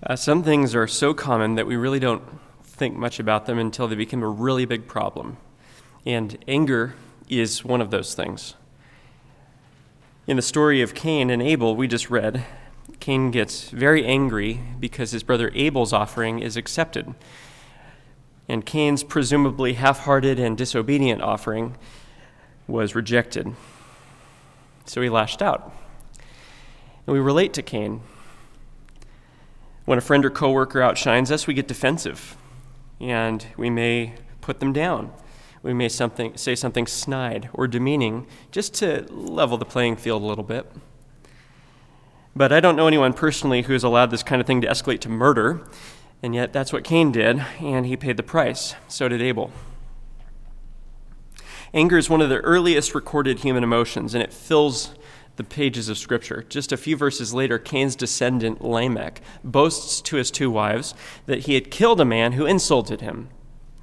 Uh, some things are so common that we really don't think much about them until they become a really big problem. And anger is one of those things. In the story of Cain and Abel, we just read, Cain gets very angry because his brother Abel's offering is accepted. And Cain's presumably half hearted and disobedient offering was rejected. So he lashed out. And we relate to Cain. When a friend or coworker outshines us, we get defensive and we may put them down. We may something, say something snide or demeaning just to level the playing field a little bit. But I don't know anyone personally who has allowed this kind of thing to escalate to murder, and yet that's what Cain did, and he paid the price. So did Abel. Anger is one of the earliest recorded human emotions, and it fills the pages of Scripture. Just a few verses later, Cain's descendant Lamech boasts to his two wives that he had killed a man who insulted him.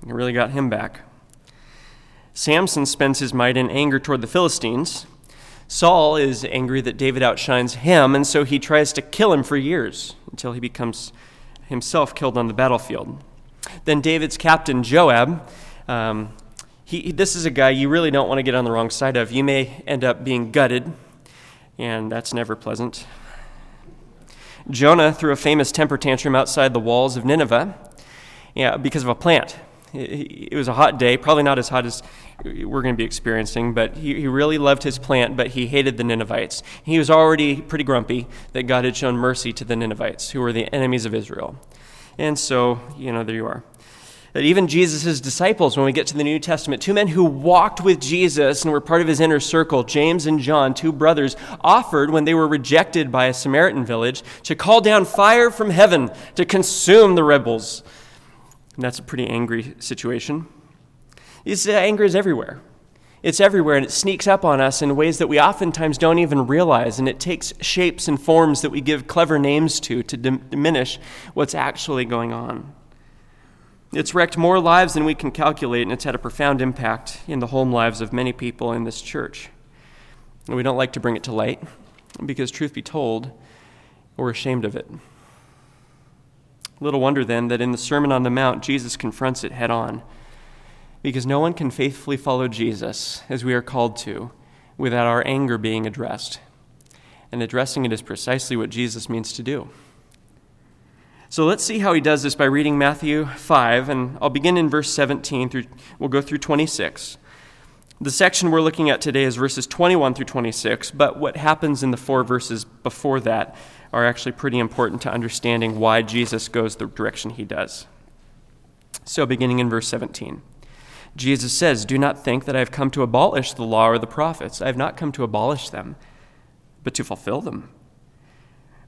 It really got him back. Samson spends his might in anger toward the Philistines. Saul is angry that David outshines him, and so he tries to kill him for years until he becomes himself killed on the battlefield. Then David's captain, Joab, um, he, this is a guy you really don't want to get on the wrong side of. You may end up being gutted and that's never pleasant. Jonah threw a famous temper tantrum outside the walls of Nineveh yeah, because of a plant. It was a hot day, probably not as hot as we're going to be experiencing, but he, he really loved his plant, but he hated the Ninevites. He was already pretty grumpy that God had shown mercy to the Ninevites, who were the enemies of Israel. And so, you know, there you are that even Jesus' disciples, when we get to the New Testament, two men who walked with Jesus and were part of his inner circle, James and John, two brothers, offered when they were rejected by a Samaritan village to call down fire from heaven to consume the rebels. And that's a pretty angry situation. This uh, anger is everywhere. It's everywhere and it sneaks up on us in ways that we oftentimes don't even realize, and it takes shapes and forms that we give clever names to to diminish what's actually going on. It's wrecked more lives than we can calculate, and it's had a profound impact in the home lives of many people in this church. And we don't like to bring it to light because, truth be told, we're ashamed of it. Little wonder then that in the Sermon on the Mount, Jesus confronts it head on. Because no one can faithfully follow Jesus as we are called to without our anger being addressed. And addressing it is precisely what Jesus means to do. So let's see how he does this by reading Matthew 5, and I'll begin in verse 17 through, we'll go through 26. The section we're looking at today is verses 21 through 26, but what happens in the four verses before that are actually pretty important to understanding why Jesus goes the direction he does. So, beginning in verse 17, Jesus says, Do not think that I have come to abolish the law or the prophets. I have not come to abolish them, but to fulfill them.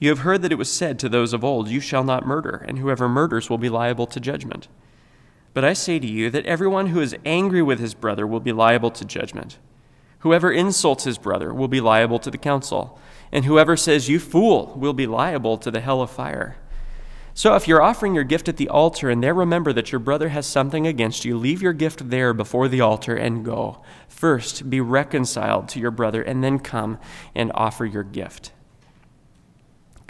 You have heard that it was said to those of old, You shall not murder, and whoever murders will be liable to judgment. But I say to you that everyone who is angry with his brother will be liable to judgment. Whoever insults his brother will be liable to the council, and whoever says, You fool, will be liable to the hell of fire. So if you're offering your gift at the altar and there remember that your brother has something against you, leave your gift there before the altar and go. First, be reconciled to your brother, and then come and offer your gift.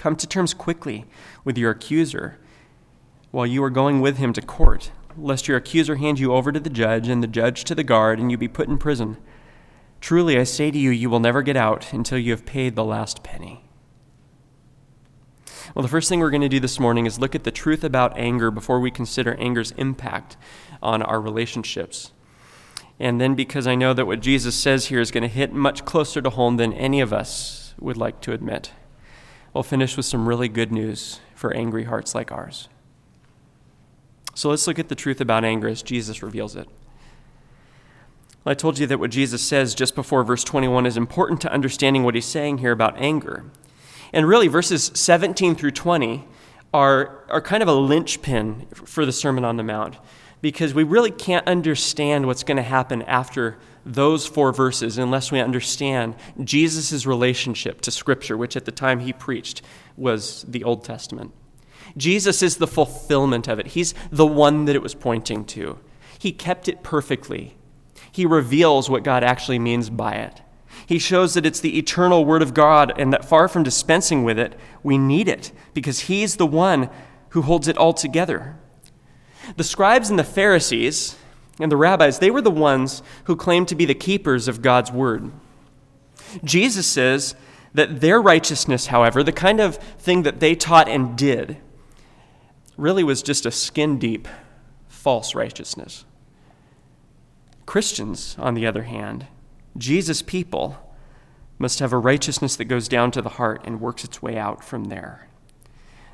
Come to terms quickly with your accuser while you are going with him to court, lest your accuser hand you over to the judge and the judge to the guard and you be put in prison. Truly, I say to you, you will never get out until you have paid the last penny. Well, the first thing we're going to do this morning is look at the truth about anger before we consider anger's impact on our relationships. And then, because I know that what Jesus says here is going to hit much closer to home than any of us would like to admit. We'll finish with some really good news for angry hearts like ours. So let's look at the truth about anger as Jesus reveals it. I told you that what Jesus says just before verse 21 is important to understanding what he's saying here about anger. And really, verses 17 through 20 are, are kind of a linchpin for the Sermon on the Mount because we really can't understand what's going to happen after those four verses unless we understand Jesus' relationship to Scripture, which at the time he preached was the Old Testament. Jesus is the fulfillment of it, he's the one that it was pointing to. He kept it perfectly. He reveals what God actually means by it. He shows that it's the eternal Word of God and that far from dispensing with it, we need it because He's the one who holds it all together. The scribes and the Pharisees and the rabbis, they were the ones who claimed to be the keepers of God's Word. Jesus says that their righteousness, however, the kind of thing that they taught and did, really was just a skin deep false righteousness. Christians, on the other hand, Jesus' people, must have a righteousness that goes down to the heart and works its way out from there.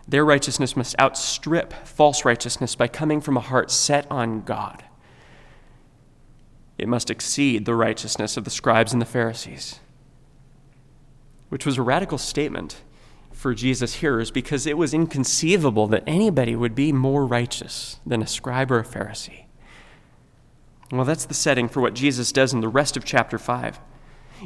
Their righteousness must outstrip false righteousness by coming from a heart set on God. It must exceed the righteousness of the scribes and the Pharisees, which was a radical statement for Jesus' hearers because it was inconceivable that anybody would be more righteous than a scribe or a Pharisee. Well, that's the setting for what Jesus does in the rest of chapter 5.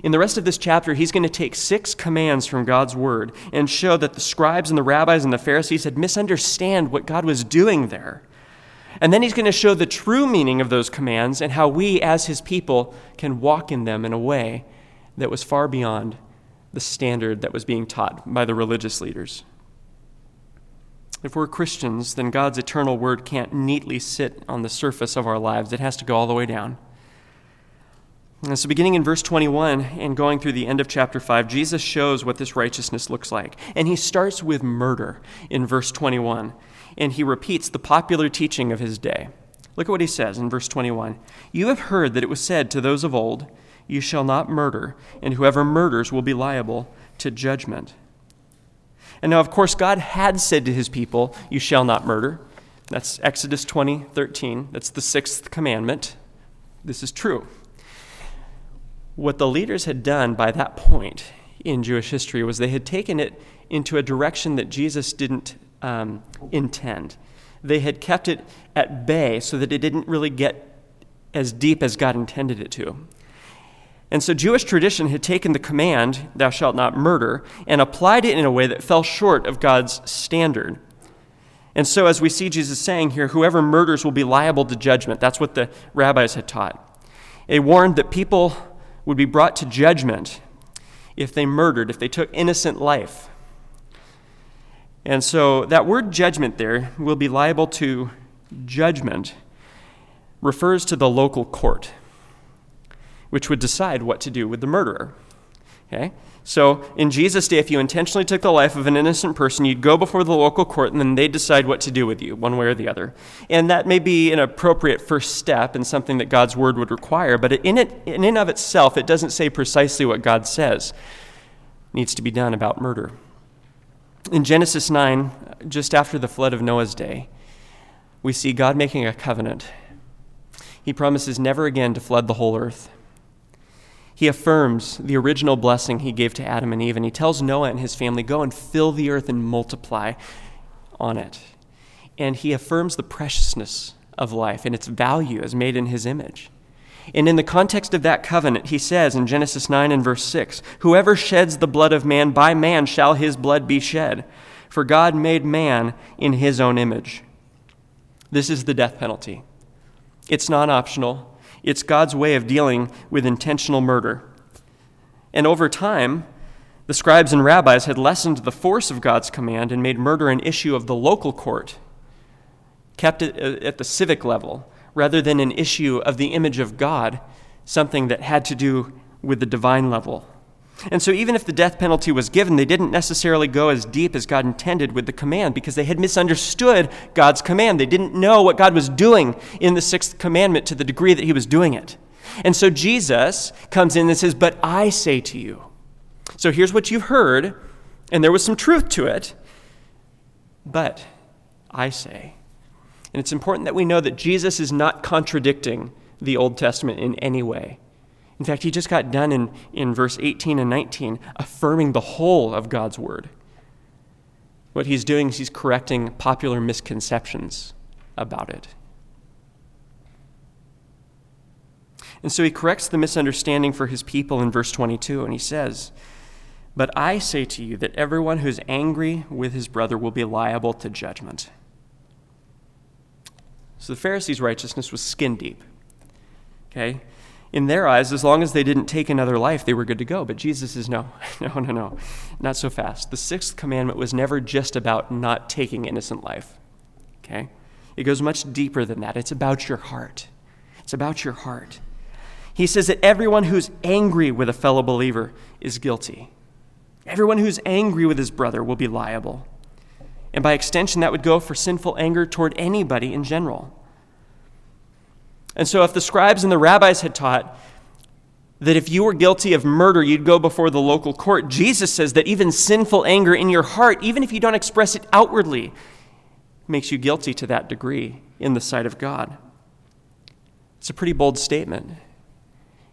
In the rest of this chapter, he's going to take six commands from God's word and show that the scribes and the rabbis and the Pharisees had misunderstood what God was doing there. And then he's going to show the true meaning of those commands and how we, as his people, can walk in them in a way that was far beyond the standard that was being taught by the religious leaders. If we're Christians, then God's eternal word can't neatly sit on the surface of our lives. It has to go all the way down. And so, beginning in verse 21 and going through the end of chapter 5, Jesus shows what this righteousness looks like. And he starts with murder in verse 21, and he repeats the popular teaching of his day. Look at what he says in verse 21 You have heard that it was said to those of old, You shall not murder, and whoever murders will be liable to judgment. And now, of course, God had said to his people, You shall not murder. That's Exodus 20, 13. That's the sixth commandment. This is true. What the leaders had done by that point in Jewish history was they had taken it into a direction that Jesus didn't um, intend. They had kept it at bay so that it didn't really get as deep as God intended it to. And so Jewish tradition had taken the command, thou shalt not murder, and applied it in a way that fell short of God's standard. And so, as we see Jesus saying here, whoever murders will be liable to judgment. That's what the rabbis had taught. They warned that people would be brought to judgment if they murdered, if they took innocent life. And so, that word judgment there, will be liable to judgment, refers to the local court which would decide what to do with the murderer. Okay? So, in Jesus' day, if you intentionally took the life of an innocent person, you'd go before the local court and then they'd decide what to do with you, one way or the other. And that may be an appropriate first step and something that God's word would require, but in, it, in and of itself, it doesn't say precisely what God says needs to be done about murder. In Genesis 9, just after the flood of Noah's day, we see God making a covenant. He promises never again to flood the whole earth. He affirms the original blessing he gave to Adam and Eve, and he tells Noah and his family, Go and fill the earth and multiply on it. And he affirms the preciousness of life and its value as made in his image. And in the context of that covenant, he says in Genesis 9 and verse 6 Whoever sheds the blood of man, by man shall his blood be shed. For God made man in his own image. This is the death penalty. It's non optional, it's God's way of dealing with intentional murder. And over time, the scribes and rabbis had lessened the force of God's command and made murder an issue of the local court, kept it uh, at the civic level, rather than an issue of the image of God, something that had to do with the divine level. And so, even if the death penalty was given, they didn't necessarily go as deep as God intended with the command because they had misunderstood God's command. They didn't know what God was doing in the sixth commandment to the degree that He was doing it. And so, Jesus comes in and says, But I say to you. So, here's what you've heard, and there was some truth to it, but I say. And it's important that we know that Jesus is not contradicting the Old Testament in any way. In fact, he just got done in, in verse 18 and 19 affirming the whole of God's word. What he's doing is he's correcting popular misconceptions about it. And so he corrects the misunderstanding for his people in verse 22, and he says, But I say to you that everyone who is angry with his brother will be liable to judgment. So the Pharisees' righteousness was skin deep. Okay? In their eyes, as long as they didn't take another life, they were good to go. But Jesus is no, no, no, no, not so fast. The sixth commandment was never just about not taking innocent life. Okay? It goes much deeper than that. It's about your heart. It's about your heart. He says that everyone who's angry with a fellow believer is guilty. Everyone who's angry with his brother will be liable. And by extension, that would go for sinful anger toward anybody in general. And so, if the scribes and the rabbis had taught that if you were guilty of murder, you'd go before the local court, Jesus says that even sinful anger in your heart, even if you don't express it outwardly, makes you guilty to that degree in the sight of God. It's a pretty bold statement.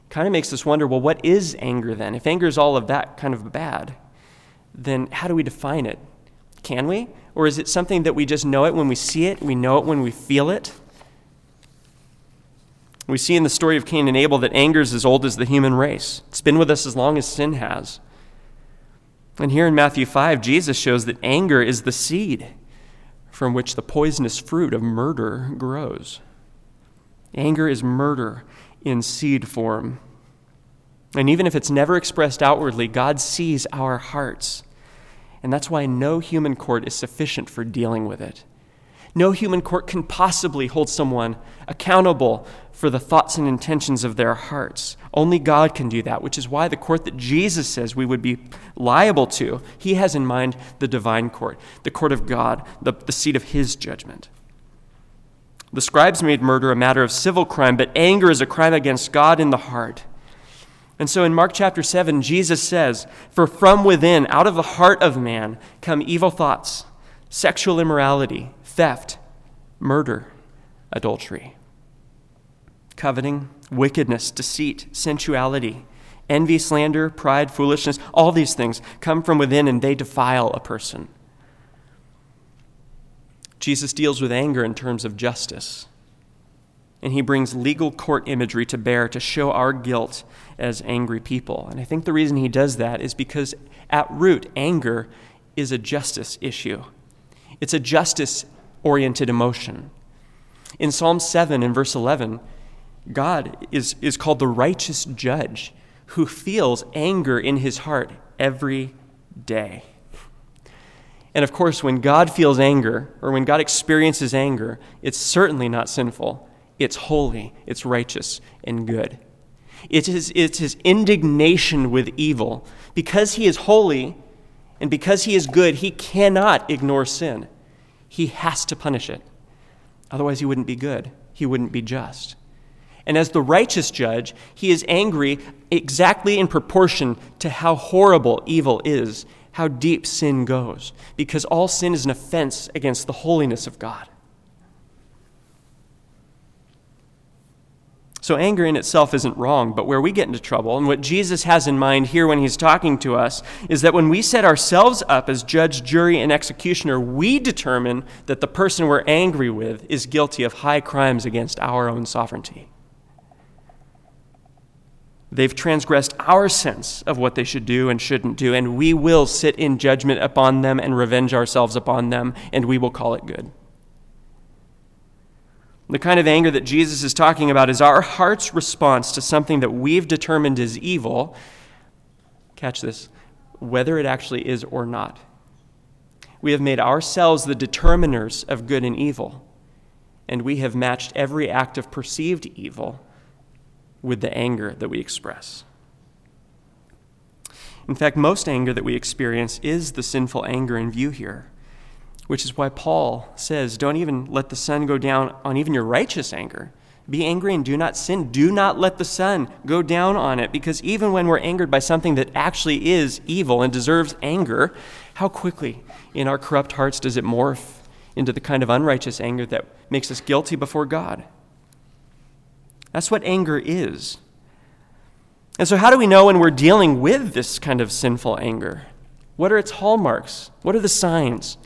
Kind of makes us wonder well, what is anger then? If anger is all of that kind of bad, then how do we define it? Can we? Or is it something that we just know it when we see it, we know it when we feel it? We see in the story of Cain and Abel that anger is as old as the human race. It's been with us as long as sin has. And here in Matthew 5, Jesus shows that anger is the seed from which the poisonous fruit of murder grows. Anger is murder in seed form. And even if it's never expressed outwardly, God sees our hearts. And that's why no human court is sufficient for dealing with it. No human court can possibly hold someone accountable for the thoughts and intentions of their hearts. Only God can do that, which is why the court that Jesus says we would be liable to, he has in mind the divine court, the court of God, the, the seat of his judgment. The scribes made murder a matter of civil crime, but anger is a crime against God in the heart. And so in Mark chapter 7, Jesus says, For from within, out of the heart of man, come evil thoughts, sexual immorality theft, murder, adultery, coveting, wickedness, deceit, sensuality, envy, slander, pride, foolishness, all these things come from within and they defile a person. Jesus deals with anger in terms of justice. And he brings legal court imagery to bear to show our guilt as angry people. And I think the reason he does that is because at root, anger is a justice issue. It's a justice oriented emotion. In Psalm 7 and verse 11, God is, is called the righteous judge who feels anger in his heart every day. And of course, when God feels anger, or when God experiences anger, it's certainly not sinful. It's holy, it's righteous, and good. It is, it's his indignation with evil. Because he is holy and because he is good, he cannot ignore sin he has to punish it. Otherwise, he wouldn't be good, he wouldn't be just. And as the righteous judge, he is angry exactly in proportion to how horrible evil is, how deep sin goes, because all sin is an offense against the holiness of God. So, anger in itself isn't wrong, but where we get into trouble, and what Jesus has in mind here when he's talking to us, is that when we set ourselves up as judge, jury, and executioner, we determine that the person we're angry with is guilty of high crimes against our own sovereignty. They've transgressed our sense of what they should do and shouldn't do, and we will sit in judgment upon them and revenge ourselves upon them, and we will call it good. The kind of anger that Jesus is talking about is our heart's response to something that we've determined is evil. Catch this, whether it actually is or not. We have made ourselves the determiners of good and evil, and we have matched every act of perceived evil with the anger that we express. In fact, most anger that we experience is the sinful anger in view here which is why Paul says, Don't even let the sun go down on even your righteous anger. Be angry and do not sin. Do not let the sun go down on it, because even when we're angered by something that actually is evil and deserves anger, how quickly in our corrupt hearts does it morph into the kind of unrighteous anger that makes us guilty before God? That's what anger is. And so, how do we know when we're dealing with this kind of sinful anger? What are its hallmarks? What are the signs?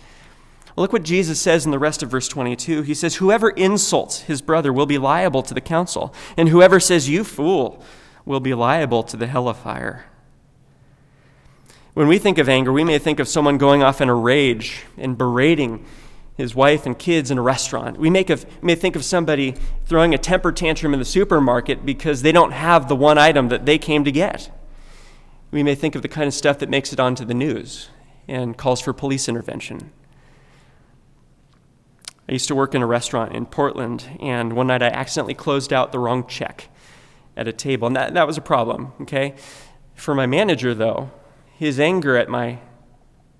Look what Jesus says in the rest of verse 22. He says, Whoever insults his brother will be liable to the council, and whoever says, You fool, will be liable to the hell of fire. When we think of anger, we may think of someone going off in a rage and berating his wife and kids in a restaurant. We, make of, may think of somebody throwing a temper tantrum in the supermarket because they don't have the one item that they came to get. We may think of the kind of stuff that makes it onto the news and calls for police intervention. I used to work in a restaurant in Portland, and one night I accidentally closed out the wrong check at a table, and that, that was a problem, okay? For my manager, though, his anger at my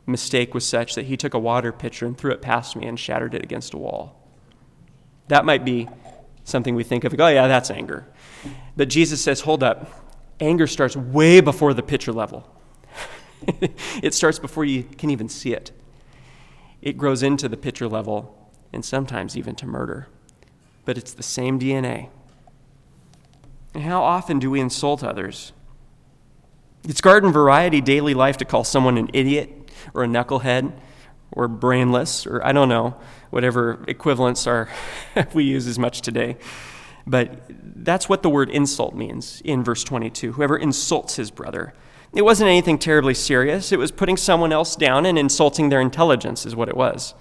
mistake was such that he took a water pitcher and threw it past me and shattered it against a wall. That might be something we think of, oh, yeah, that's anger. But Jesus says, hold up. Anger starts way before the pitcher level, it starts before you can even see it. It grows into the pitcher level and sometimes even to murder. But it's the same DNA. And how often do we insult others? It's garden variety daily life to call someone an idiot or a knucklehead or brainless or I don't know, whatever equivalents are we use as much today. But that's what the word insult means in verse 22. Whoever insults his brother. It wasn't anything terribly serious. It was putting someone else down and insulting their intelligence, is what it was.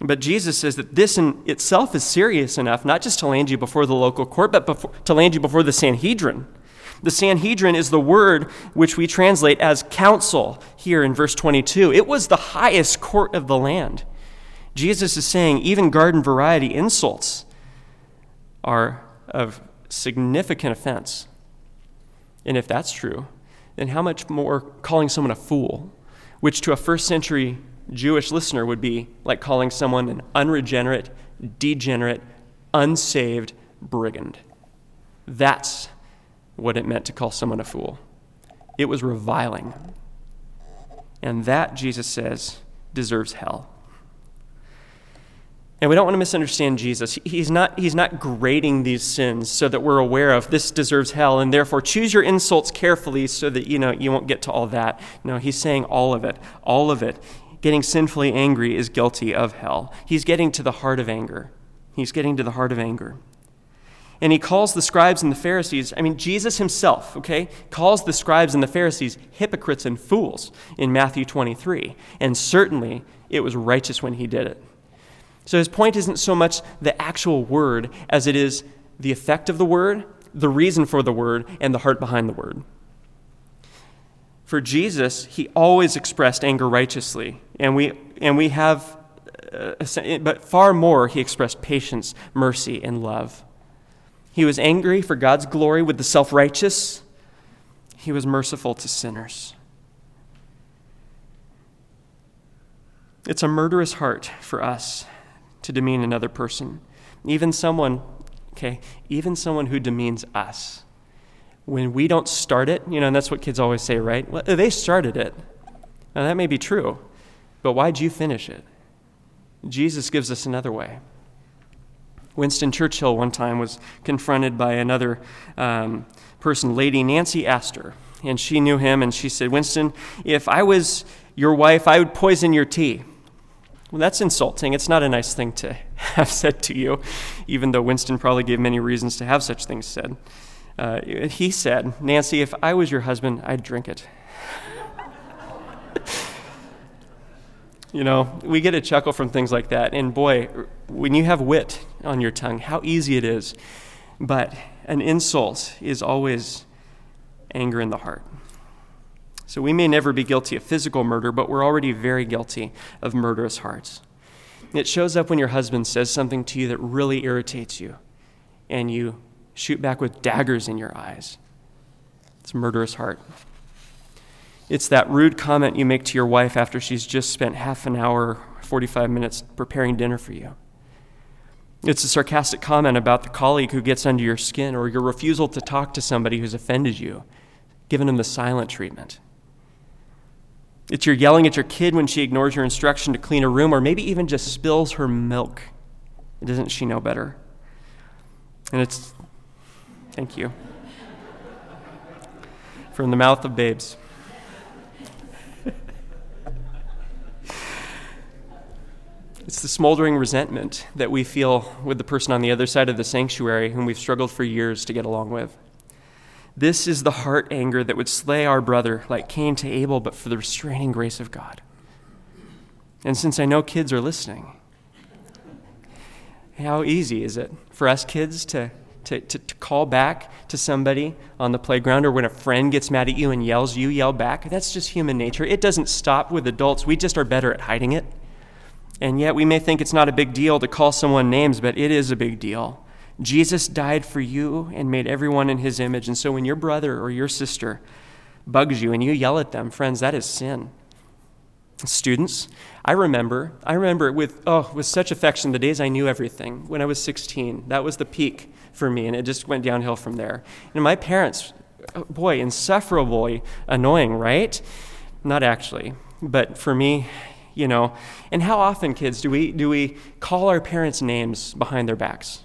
But Jesus says that this in itself is serious enough, not just to land you before the local court, but before, to land you before the Sanhedrin. The Sanhedrin is the word which we translate as council here in verse 22. It was the highest court of the land. Jesus is saying even garden variety insults are of significant offense. And if that's true, then how much more calling someone a fool, which to a first century Jewish listener would be like calling someone an unregenerate, degenerate, unsaved brigand. That's what it meant to call someone a fool. It was reviling. And that, Jesus says, deserves hell. And we don't want to misunderstand Jesus. He's not, he's not grading these sins so that we're aware of this deserves hell, and therefore choose your insults carefully so that you know you won't get to all that. No, he's saying all of it. All of it. Getting sinfully angry is guilty of hell. He's getting to the heart of anger. He's getting to the heart of anger. And he calls the scribes and the Pharisees, I mean, Jesus himself, okay, calls the scribes and the Pharisees hypocrites and fools in Matthew 23. And certainly it was righteous when he did it. So his point isn't so much the actual word as it is the effect of the word, the reason for the word, and the heart behind the word. For Jesus, he always expressed anger righteously, and we, and we have, uh, but far more, he expressed patience, mercy, and love. He was angry for God's glory with the self righteous. He was merciful to sinners. It's a murderous heart for us to demean another person, even someone, okay, even someone who demeans us. When we don't start it, you know, and that's what kids always say, right? Well, they started it. Now, that may be true, but why'd you finish it? Jesus gives us another way. Winston Churchill one time was confronted by another um, person, Lady Nancy Astor, and she knew him, and she said, Winston, if I was your wife, I would poison your tea. Well, that's insulting. It's not a nice thing to have said to you, even though Winston probably gave many reasons to have such things said. Uh, he said, Nancy, if I was your husband, I'd drink it. You know, we get a chuckle from things like that. And boy, when you have wit on your tongue, how easy it is. But an insult is always anger in the heart. So we may never be guilty of physical murder, but we're already very guilty of murderous hearts. It shows up when your husband says something to you that really irritates you, and you shoot back with daggers in your eyes. It's a murderous heart. It's that rude comment you make to your wife after she's just spent half an hour, 45 minutes preparing dinner for you. It's a sarcastic comment about the colleague who gets under your skin or your refusal to talk to somebody who's offended you, giving them the silent treatment. It's your yelling at your kid when she ignores your instruction to clean a room or maybe even just spills her milk. Doesn't she know better? And it's, thank you. From the mouth of babes. It's the smoldering resentment that we feel with the person on the other side of the sanctuary whom we've struggled for years to get along with. This is the heart anger that would slay our brother like Cain to Abel, but for the restraining grace of God. And since I know kids are listening, how easy is it for us kids to, to, to, to, call back to somebody on the playground or when a friend gets mad at you and yells, you yell back? That's just human nature. It doesn't stop with adults. We just are better at hiding it. And yet we may think it's not a big deal to call someone names, but it is a big deal. Jesus died for you and made everyone in his image. And so when your brother or your sister bugs you and you yell at them, friends, that is sin students i remember i remember with oh with such affection the days i knew everything when i was 16 that was the peak for me and it just went downhill from there and my parents boy insufferably annoying right not actually but for me you know and how often kids do we do we call our parents names behind their backs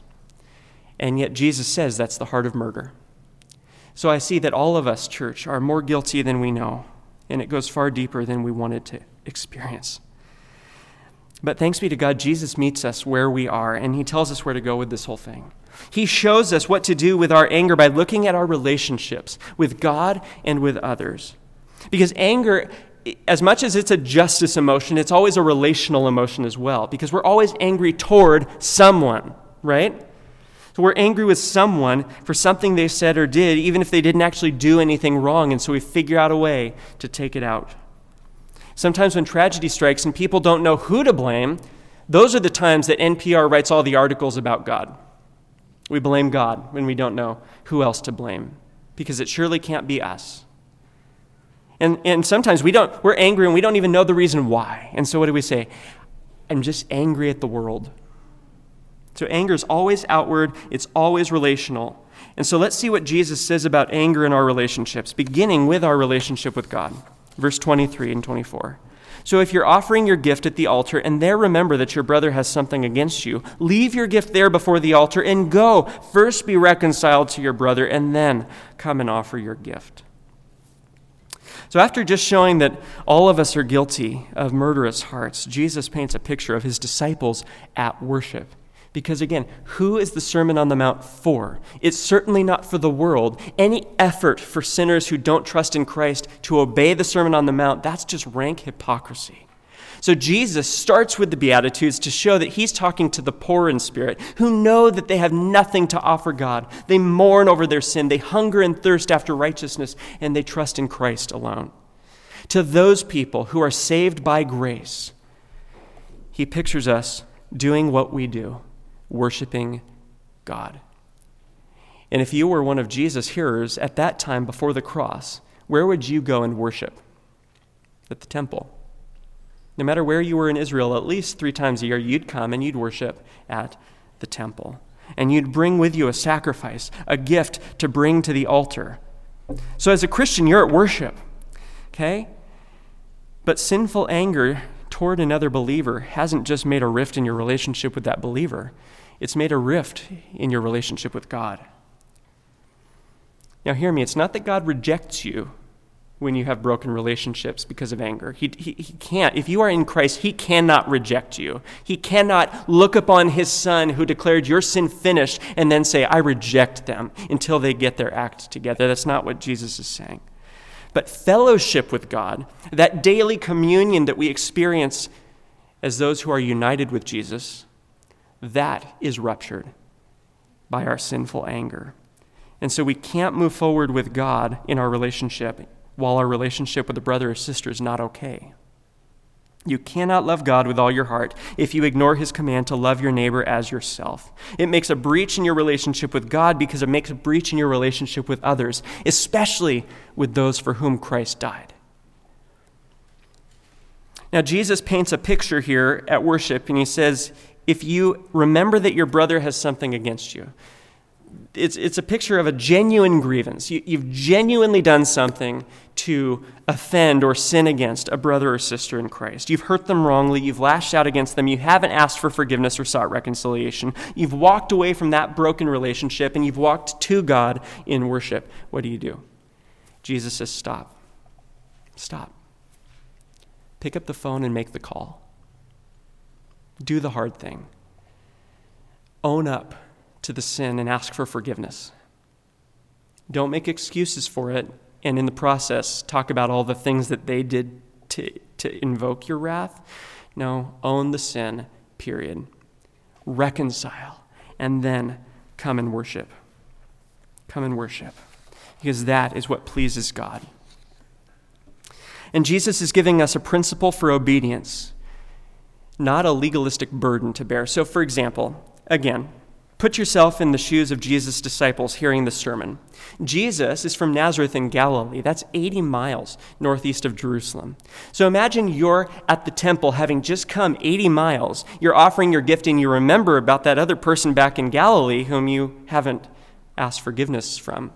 and yet jesus says that's the heart of murder so i see that all of us church are more guilty than we know and it goes far deeper than we wanted to experience. But thanks be to God, Jesus meets us where we are, and He tells us where to go with this whole thing. He shows us what to do with our anger by looking at our relationships with God and with others. Because anger, as much as it's a justice emotion, it's always a relational emotion as well, because we're always angry toward someone, right? So we're angry with someone for something they said or did, even if they didn't actually do anything wrong, and so we figure out a way to take it out. Sometimes when tragedy strikes and people don't know who to blame, those are the times that NPR writes all the articles about God. We blame God when we don't know who else to blame because it surely can't be us. And, and sometimes we don't, we're angry and we don't even know the reason why. And so what do we say? I'm just angry at the world. So anger is always outward, it's always relational. And so let's see what Jesus says about anger in our relationships, beginning with our relationship with God verse 23 and 24. So if you're offering your gift at the altar and there remember that your brother has something against you, leave your gift there before the altar and go. First be reconciled to your brother and then come and offer your gift. So after just showing that all of us are guilty of murderous hearts, Jesus paints a picture of his disciples at worship. Because again, who is the Sermon on the Mount for? It's certainly not for the world. Any effort for sinners who don't trust in Christ to obey the Sermon on the Mount, that's just rank hypocrisy. So Jesus starts with the Beatitudes to show that he's talking to the poor in spirit who know that they have nothing to offer God. They mourn over their sin, they hunger and thirst after righteousness, and they trust in Christ alone. To those people who are saved by grace, he pictures us doing what we do worshiping God. And if you were one of Jesus' hearers at that time before the cross, where would you go and worship? At the temple. No matter where you were in Israel, at least three times a year, you'd come and you'd worship at the temple. And you'd bring with you a sacrifice, a gift to bring to the altar. So as a Christian, you're at worship. Okay? But sinful anger toward another believer hasn't just made a rift in your relationship with that believer, it's made a rift in your relationship with God. Now, hear me, it's not that God rejects you when you have broken relationships because of anger. He, he, he, can't. If you are in Christ, He cannot reject you. He cannot look upon His Son who declared your sin finished and then say, I reject them until they get their act together. That's not what Jesus is saying. But fellowship with God, that daily communion that we experience as those who are united with Jesus, that is ruptured by our sinful anger. And so we can't move forward with God in our relationship while our relationship with a brother or sister is not okay. You cannot love God with all your heart if you ignore his command to love your neighbor as yourself. It makes a breach in your relationship with God because it makes a breach in your relationship with others, especially with those for whom Christ died. Now, Jesus paints a picture here at worship, and he says, if you remember that your brother has something against you. It's, it's a picture of a genuine grievance. You, you've genuinely done something to offend or sin against a brother or sister in Christ. You've hurt them wrongly. You've lashed out against them. You haven't asked for forgiveness or sought reconciliation. You've walked away from that broken relationship and you've walked to God in worship. What do you do? Jesus says, Stop. Stop. Pick up the phone and make the call. do the hard thing. Own up to the sin and ask for forgiveness. Don't make excuses for it, and in the process, talk about all the things that they did to, to invoke your wrath. No, own the sin, period. Reconcile, and then come and worship. Come and worship, because that is what pleases God. And Jesus is giving us a principle for obedience, not a legalistic burden to bear. So, for example, again, Put yourself in the shoes of Jesus' disciples hearing the sermon. Jesus is from Nazareth in Galilee. That's 80 miles northeast of Jerusalem. So imagine you're at the temple having just come 80 miles. You're offering your gift and you remember about that other person back in Galilee whom you haven't asked forgiveness from.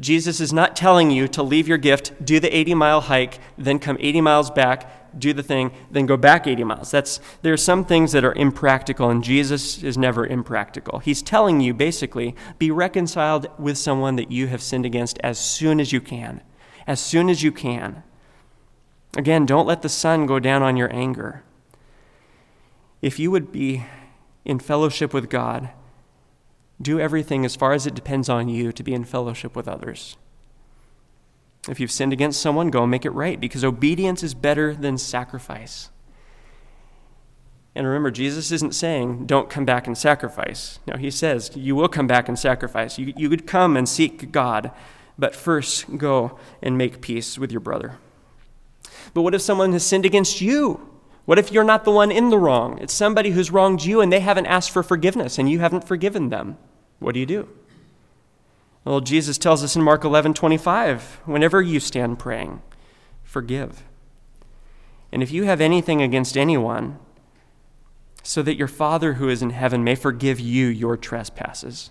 Jesus is not telling you to leave your gift, do the 80 mile hike, then come 80 miles back, do the thing, then go back 80 miles. That's, there are some things that are impractical, and Jesus is never impractical. He's telling you basically be reconciled with someone that you have sinned against as soon as you can. As soon as you can. Again, don't let the sun go down on your anger. If you would be in fellowship with God, do everything as far as it depends on you to be in fellowship with others. If you've sinned against someone, go and make it right because obedience is better than sacrifice. And remember, Jesus isn't saying, don't come back and sacrifice. No, he says, you will come back and sacrifice. You, you would come and seek God, but first go and make peace with your brother. But what if someone has sinned against you? What if you're not the one in the wrong? It's somebody who's wronged you and they haven't asked for forgiveness and you haven't forgiven them. What do you do? Well, Jesus tells us in Mark 11 25, whenever you stand praying, forgive. And if you have anything against anyone, so that your Father who is in heaven may forgive you your trespasses.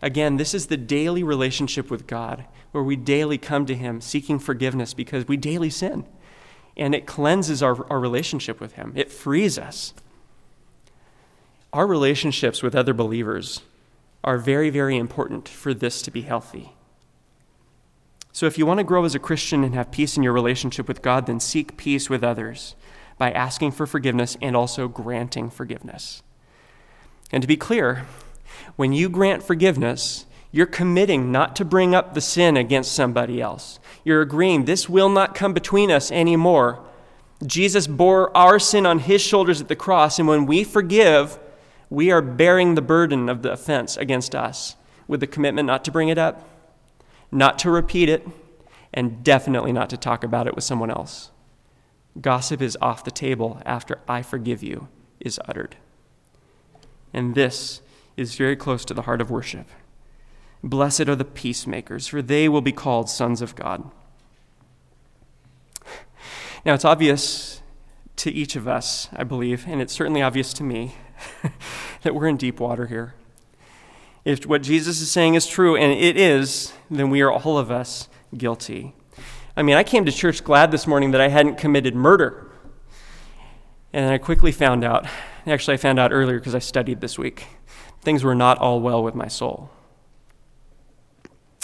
Again, this is the daily relationship with God, where we daily come to Him seeking forgiveness because we daily sin. And it cleanses our, our relationship with Him, it frees us. Our relationships with other believers are very, very important for this to be healthy. So, if you want to grow as a Christian and have peace in your relationship with God, then seek peace with others by asking for forgiveness and also granting forgiveness. And to be clear, when you grant forgiveness, you're committing not to bring up the sin against somebody else. You're agreeing this will not come between us anymore. Jesus bore our sin on his shoulders at the cross, and when we forgive, we are bearing the burden of the offense against us with the commitment not to bring it up, not to repeat it, and definitely not to talk about it with someone else. Gossip is off the table after I forgive you is uttered. And this is very close to the heart of worship. Blessed are the peacemakers, for they will be called sons of God. Now, it's obvious to each of us, I believe, and it's certainly obvious to me that we're in deep water here. If what Jesus is saying is true, and it is, then we are all of us guilty. I mean, I came to church glad this morning that I hadn't committed murder. And I quickly found out, actually, I found out earlier because I studied this week, things were not all well with my soul.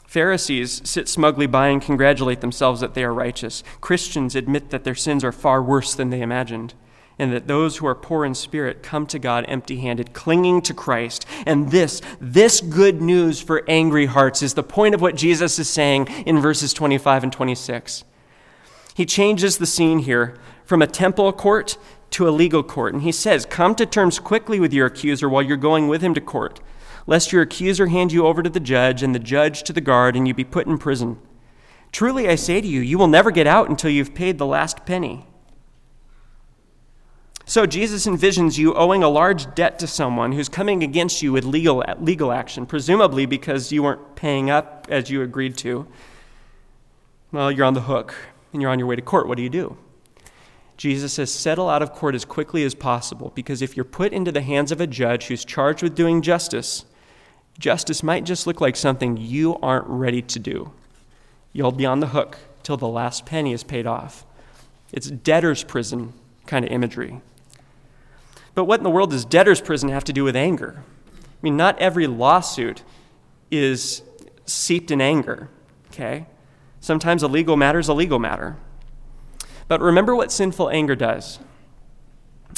Pharisees sit smugly by and congratulate themselves that they are righteous. Christians admit that their sins are far worse than they imagined and that those who are poor in spirit come to God empty handed, clinging to Christ. And this, this good news for angry hearts is the point of what Jesus is saying in verses 25 and 26. He changes the scene here from a temple court to a legal court. And he says, Come to terms quickly with your accuser while you're going with him to court, lest your accuser hand you over to the judge, and the judge to the guard, and you be put in prison. Truly I say to you, you will never get out until you've paid the last penny. So Jesus envisions you owing a large debt to someone who's coming against you with legal, legal action, presumably because you weren't paying up as you agreed to. Well, you're on the hook and you're on your way to court. What do you do? Jesus says, settle out of court as quickly as possible because if you're put into the hands of a judge who's charged with doing justice, justice might just look like something you aren't ready to do. You'll be on the hook till the last penny is paid off. It's debtor's prison kind of imagery. But what in the world does debtor's prison have to do with anger? I mean, not every lawsuit is seeped in anger, okay? Sometimes a legal matter is a legal matter. But remember what sinful anger does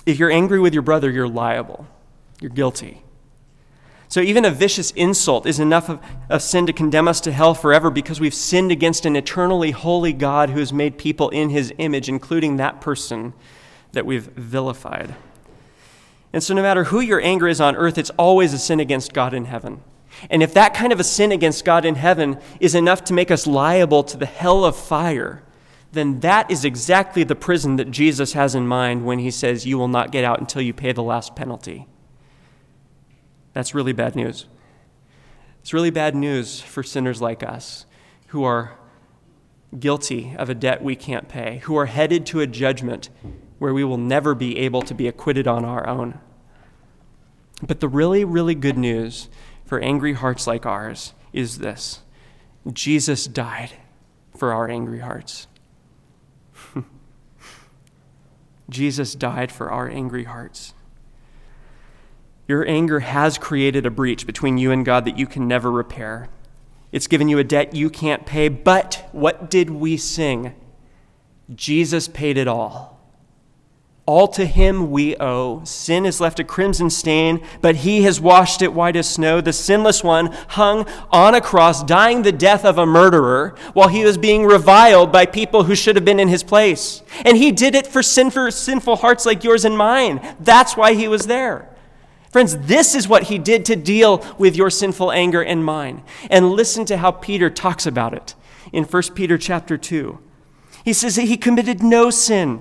If you're angry with your brother, you're liable, you're guilty. So even a vicious insult is enough of, of sin to condemn us to hell forever because we've sinned against an eternally holy God who has made people in his image, including that person that we've vilified. And so, no matter who your anger is on earth, it's always a sin against God in heaven. And if that kind of a sin against God in heaven is enough to make us liable to the hell of fire, then that is exactly the prison that Jesus has in mind when he says, You will not get out until you pay the last penalty. That's really bad news. It's really bad news for sinners like us who are guilty of a debt we can't pay, who are headed to a judgment where we will never be able to be acquitted on our own. But the really, really good news for angry hearts like ours is this Jesus died for our angry hearts. Jesus died for our angry hearts. Your anger has created a breach between you and God that you can never repair. It's given you a debt you can't pay, but what did we sing? Jesus paid it all. All to him we owe. Sin has left a crimson stain, but he has washed it white as snow. The sinless one hung on a cross, dying the death of a murderer, while he was being reviled by people who should have been in his place. And he did it for sinful, sinful hearts like yours and mine. That's why he was there. Friends, this is what he did to deal with your sinful anger and mine. And listen to how Peter talks about it in 1 Peter chapter 2. He says that he committed no sin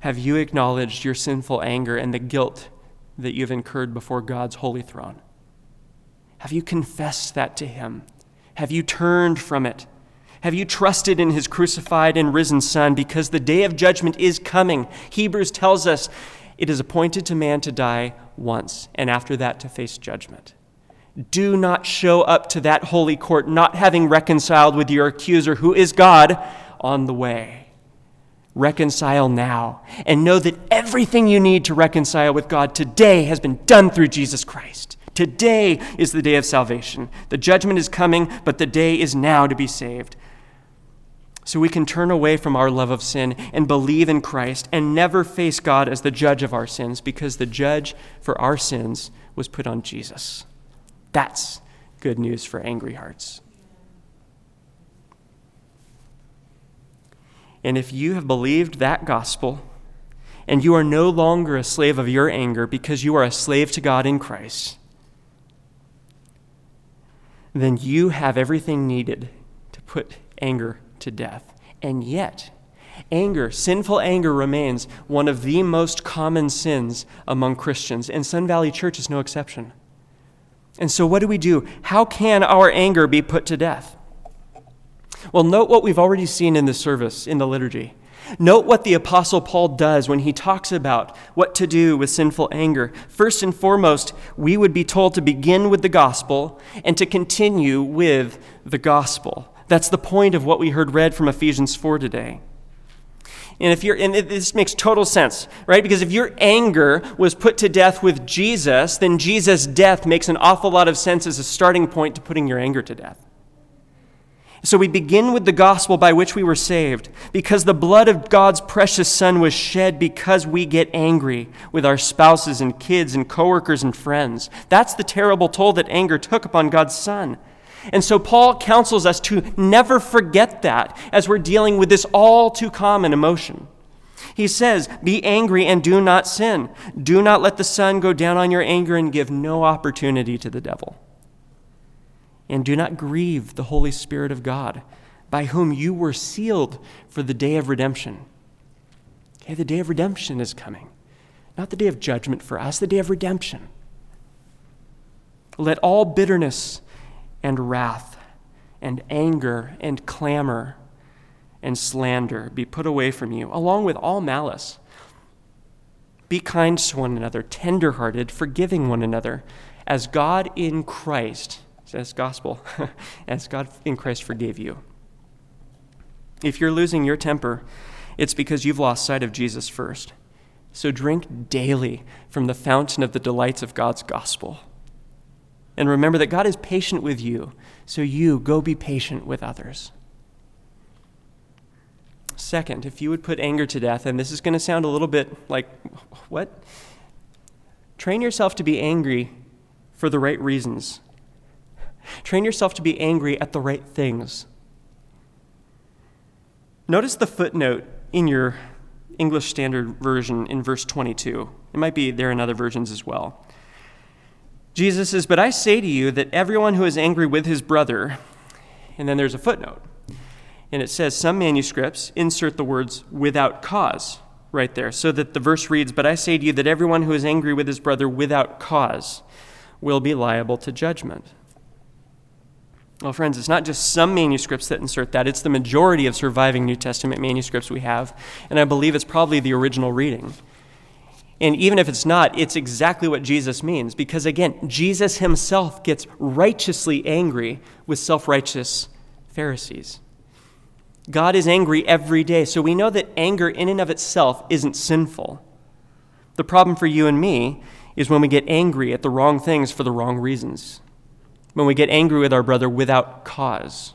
have you acknowledged your sinful anger and the guilt that you've incurred before God's holy throne? Have you confessed that to Him? Have you turned from it? Have you trusted in His crucified and risen Son? Because the day of judgment is coming. Hebrews tells us it is appointed to man to die once, and after that to face judgment. Do not show up to that holy court not having reconciled with your accuser, who is God, on the way reconcile now and know that everything you need to reconcile with God today has been done through Jesus Christ. Today is the day of salvation. The judgment is coming, but the day is now to be saved. So we can turn away from our love of sin and believe in Christ and never face God as the judge of our sins because the judge for our sins was put on Jesus. That's good news for angry hearts. And if you have believed that gospel, and you are no longer a slave of your anger because you are a slave to God in Christ, then you have everything needed to put anger to death. And yet, anger, sinful anger, remains one of the most common sins among Christians, and Sun Valley Church is no exception. And so, what do we do? How can our anger be put to death? Well, note what we've already seen in the service, in the liturgy. Note what the Apostle Paul does when he talks about what to do with sinful anger. First and foremost, we would be told to begin with the gospel and to continue with the gospel. That's the point of what we heard read from Ephesians 4 today. And if you're, and this makes total sense, right? Because if your anger was put to death with Jesus, then Jesus' death makes an awful lot of sense as a starting point to putting your anger to death. So we begin with the gospel by which we were saved, because the blood of God's precious Son was shed because we get angry with our spouses and kids and coworkers and friends. That's the terrible toll that anger took upon God's Son. And so Paul counsels us to never forget that as we're dealing with this all too common emotion. He says, Be angry and do not sin. Do not let the sun go down on your anger and give no opportunity to the devil. And do not grieve the Holy Spirit of God, by whom you were sealed for the day of redemption. Okay, the day of redemption is coming. Not the day of judgment for us, the day of redemption. Let all bitterness and wrath and anger and clamor and slander be put away from you, along with all malice. Be kind to one another, tenderhearted, forgiving one another, as God in Christ, says gospel, as God in Christ forgave you. If you're losing your temper, it's because you've lost sight of Jesus first. So drink daily from the fountain of the delights of God's gospel. And remember that God is patient with you, so you go be patient with others. Second, if you would put anger to death, and this is going to sound a little bit like, what? Train yourself to be angry for the right reasons. Train yourself to be angry at the right things. Notice the footnote in your English Standard Version in verse 22. It might be there in other versions as well. Jesus says, But I say to you that everyone who is angry with his brother, and then there's a footnote, and it says some manuscripts insert the words without cause right there, so that the verse reads, But I say to you that everyone who is angry with his brother without cause will be liable to judgment. Well, friends, it's not just some manuscripts that insert that, it's the majority of surviving New Testament manuscripts we have, and I believe it's probably the original reading. And even if it's not, it's exactly what Jesus means, because again, Jesus himself gets righteously angry with self righteous Pharisees. God is angry every day, so we know that anger in and of itself isn't sinful. The problem for you and me is when we get angry at the wrong things for the wrong reasons when we get angry with our brother without cause.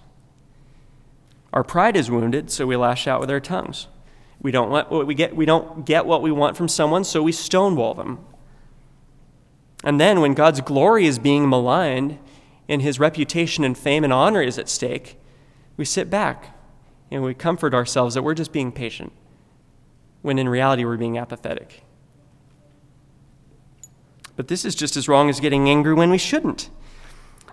Our pride is wounded, so we lash out with our tongues. We don't, want what we, get, we don't get what we want from someone, so we stonewall them. And then, when God's glory is being maligned and his reputation and fame and honor is at stake, we sit back and we comfort ourselves that we're just being patient, when in reality we're being apathetic. But this is just as wrong as getting angry when we shouldn't.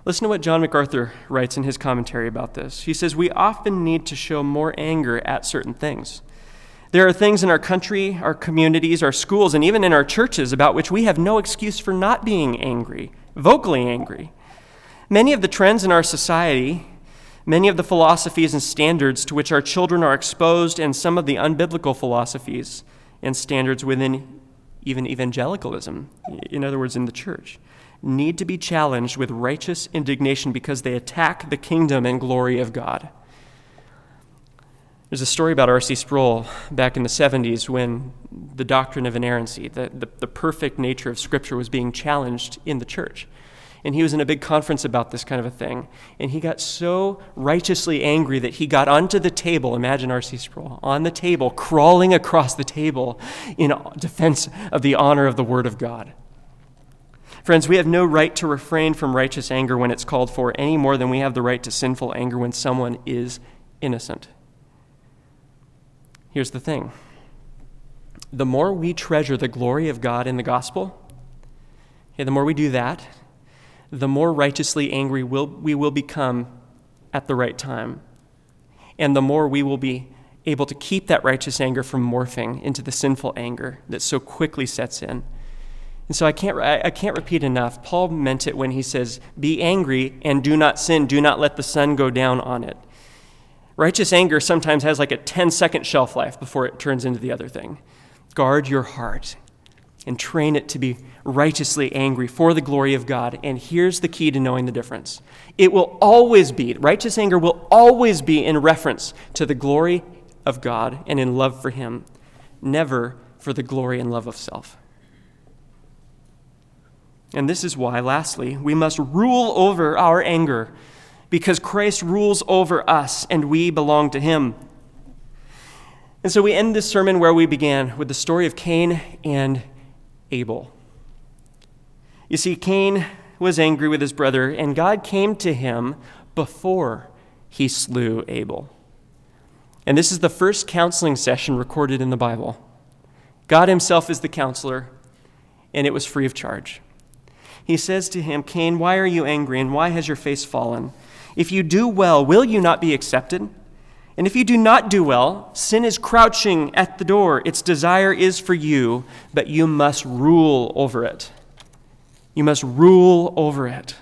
Listen to what John MacArthur writes in his commentary about this. He says, We often need to show more anger at certain things. There are things in our country, our communities, our schools, and even in our churches about which we have no excuse for not being angry, vocally angry. Many of the trends in our society, many of the philosophies and standards to which our children are exposed, and some of the unbiblical philosophies and standards within even evangelicalism, in other words, in the church, need to be challenged with righteous indignation because they attack the kingdom and glory of God. There's a story about R.C. Sproul back in the 70s when the doctrine of inerrancy, the, the, the, perfect nature of Scripture, was being challenged in the church. And he was in a big conference about this kind of a thing. And he got so righteously angry that he got onto the table, imagine R.C. Sproul, on the table, crawling across the table in defense of the honor of the Word of God. Friends, we have no right to refrain from righteous anger when it's called for, any more than we have the right to sinful anger when someone is innocent. Here's the thing the more we treasure the glory of God in the gospel, okay, the more we do that, the more righteously angry we'll, we will become at the right time. And the more we will be able to keep that righteous anger from morphing into the sinful anger that so quickly sets in. And so I can't, I can't repeat enough. Paul meant it when he says, Be angry and do not sin. Do not let the sun go down on it. Righteous anger sometimes has like a 10 second shelf life before it turns into the other thing. Guard your heart and train it to be righteously angry for the glory of God. And here's the key to knowing the difference it will always be, righteous anger will always be in reference to the glory of God and in love for Him, never for the glory and love of self. And this is why, lastly, we must rule over our anger because Christ rules over us and we belong to him. And so we end this sermon where we began with the story of Cain and Abel. You see, Cain was angry with his brother, and God came to him before he slew Abel. And this is the first counseling session recorded in the Bible. God himself is the counselor, and it was free of charge he says to him, Cain, why are you angry, and why has your face fallen? If you do well, will you not be accepted? And if you do not do well, sin is crouching at the door. Its desire is for you, but you must rule over it. You must rule over it.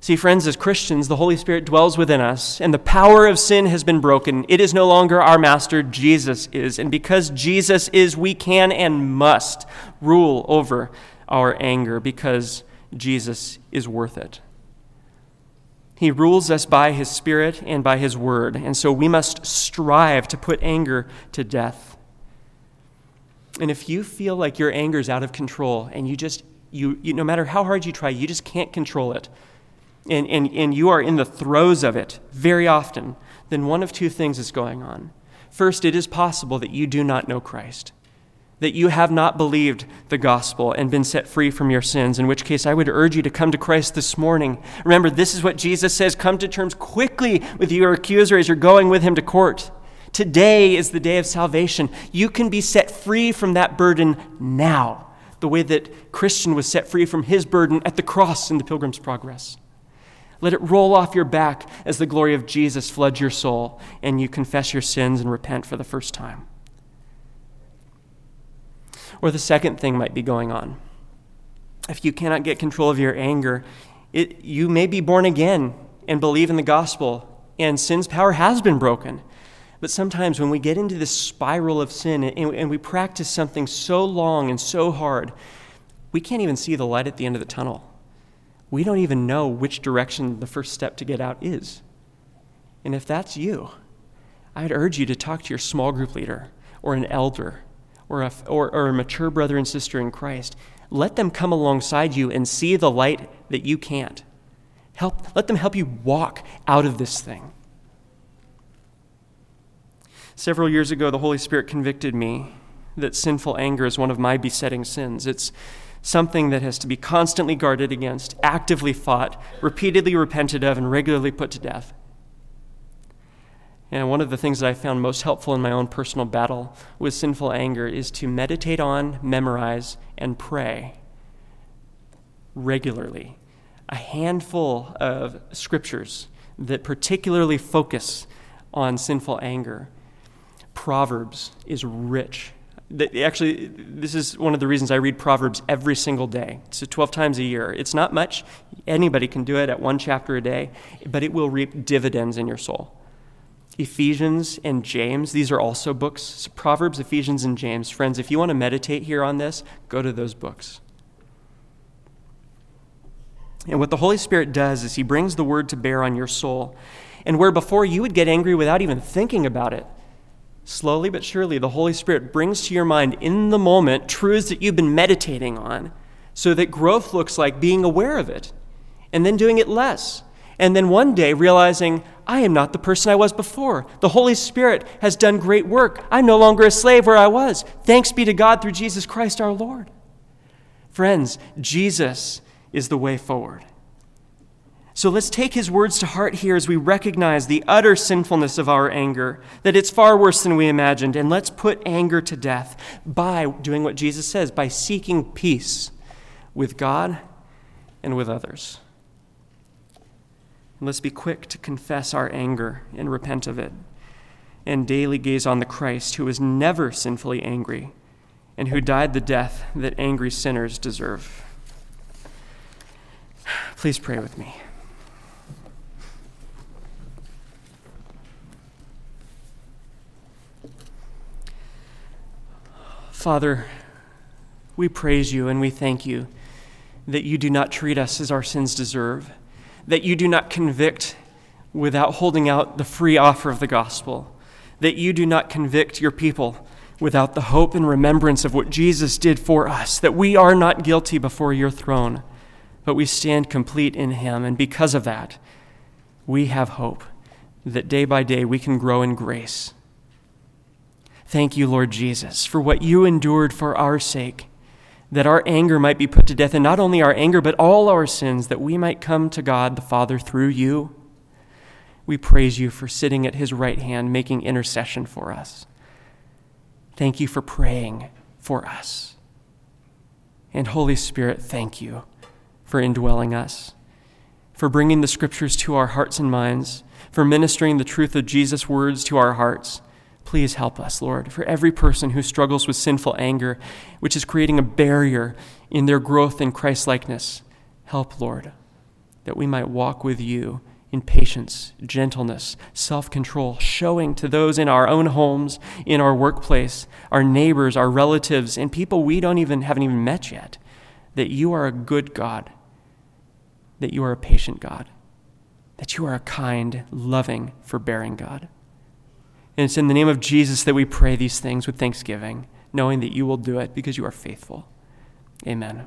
See, friends, as Christians, the Holy Spirit dwells within us, and the power of sin has been broken. It is no longer our master, Jesus is. And because Jesus is, we can and must rule over our anger because Jesus is worth it. He rules us by his Spirit and by his word, and so we must strive to put anger to death. And if you feel like your anger is out of control and you just, you, you no matter how hard you try, you just can't control it, and, and, and you are in the throes of it very often, then one of two things is going on. First, it is possible that you do not know Christ, that you have not believed the gospel and been set free from your sins, in which case I would urge you to come to Christ this morning. Remember, this is what Jesus says come to terms quickly with your accuser as you're going with him to court. Today is the day of salvation. You can be set free from that burden now, the way that Christian was set free from his burden at the cross in the Pilgrim's Progress. Let it roll off your back as the glory of Jesus floods your soul and you confess your sins and repent for the first time. Or the second thing might be going on. If you cannot get control of your anger, it, you may be born again and believe in the gospel, and sin's power has been broken. But sometimes when we get into this spiral of sin and, and we practice something so long and so hard, we can't even see the light at the end of the tunnel we don't even know which direction the first step to get out is. And if that's you, I'd urge you to talk to your small group leader or an elder or a, or, or a mature brother and sister in Christ. Let them come alongside you and see the light that you can't. Help, let them help you walk out of this thing. Several years ago, the Holy Spirit convicted me that sinful anger is one of my besetting sins. It's something that has to be constantly guarded against, actively fought, repeatedly repented of, and regularly put to death. And one of the things that I found most helpful in my own personal battle with sinful anger is to meditate on, memorize, and pray regularly. A handful of scriptures that particularly focus on sinful anger. Proverbs is rich actually, this is one of the reasons I read Proverbs every single day. So 12 times a year. It's not much. Anybody can do it at one chapter a day, but it will reap dividends in your soul. Ephesians and James, these are also books. So Proverbs, Ephesians, and James. Friends, if you want to meditate here on this, go to those books. And what the Holy Spirit does is He brings the word to bear on your soul. And where before you would get angry without even thinking about it, Slowly but surely, the Holy Spirit brings to your mind in the moment truths that you've been meditating on so that growth looks like being aware of it and then doing it less. And then one day realizing, I am not the person I was before. The Holy Spirit has done great work. I'm no longer a slave where I was. Thanks be to God through Jesus Christ our Lord. Friends, Jesus is the way forward. So let's take his words to heart here as we recognize the utter sinfulness of our anger, that it's far worse than we imagined, and let's put anger to death by doing what Jesus says, by seeking peace with God and with others. Let's be quick to confess our anger and repent of it, and daily gaze on the Christ who was never sinfully angry and who died the death that angry sinners deserve. Please pray with me. Father, we praise you and we thank you that you do not treat us as our sins deserve, that you do not convict without holding out the free offer of the gospel, that you do not convict your people without the hope and remembrance of what Jesus did for us, that we are not guilty before your throne, but we stand complete in him. And because of that, we have hope that day by day we can grow in grace Thank you, Lord Jesus, for what you endured for our sake, that our anger might be put to death, and not only our anger, but all our sins, that we might come to God the Father through you. We praise you for sitting at his right hand, making intercession for us. Thank you for praying for us. And Holy Spirit, thank you for indwelling us, for bringing the scriptures to our hearts and minds, for ministering the truth of Jesus' words to our hearts Please help us, Lord, for every person who struggles with sinful anger, which is creating a barrier in their growth in Christ likeness. Help, Lord. that we might walk with you in patience, gentleness, self control, showing to those in our own homes, in our workplace, our neighbors, our relatives, and people we don't even haven't even met yet, that you are a good God, that you are a patient God, that you are a kind, loving, forbearing God. And it's in the name of Jesus that we pray these things with thanksgiving, knowing that you will do it because you are faithful. Amen.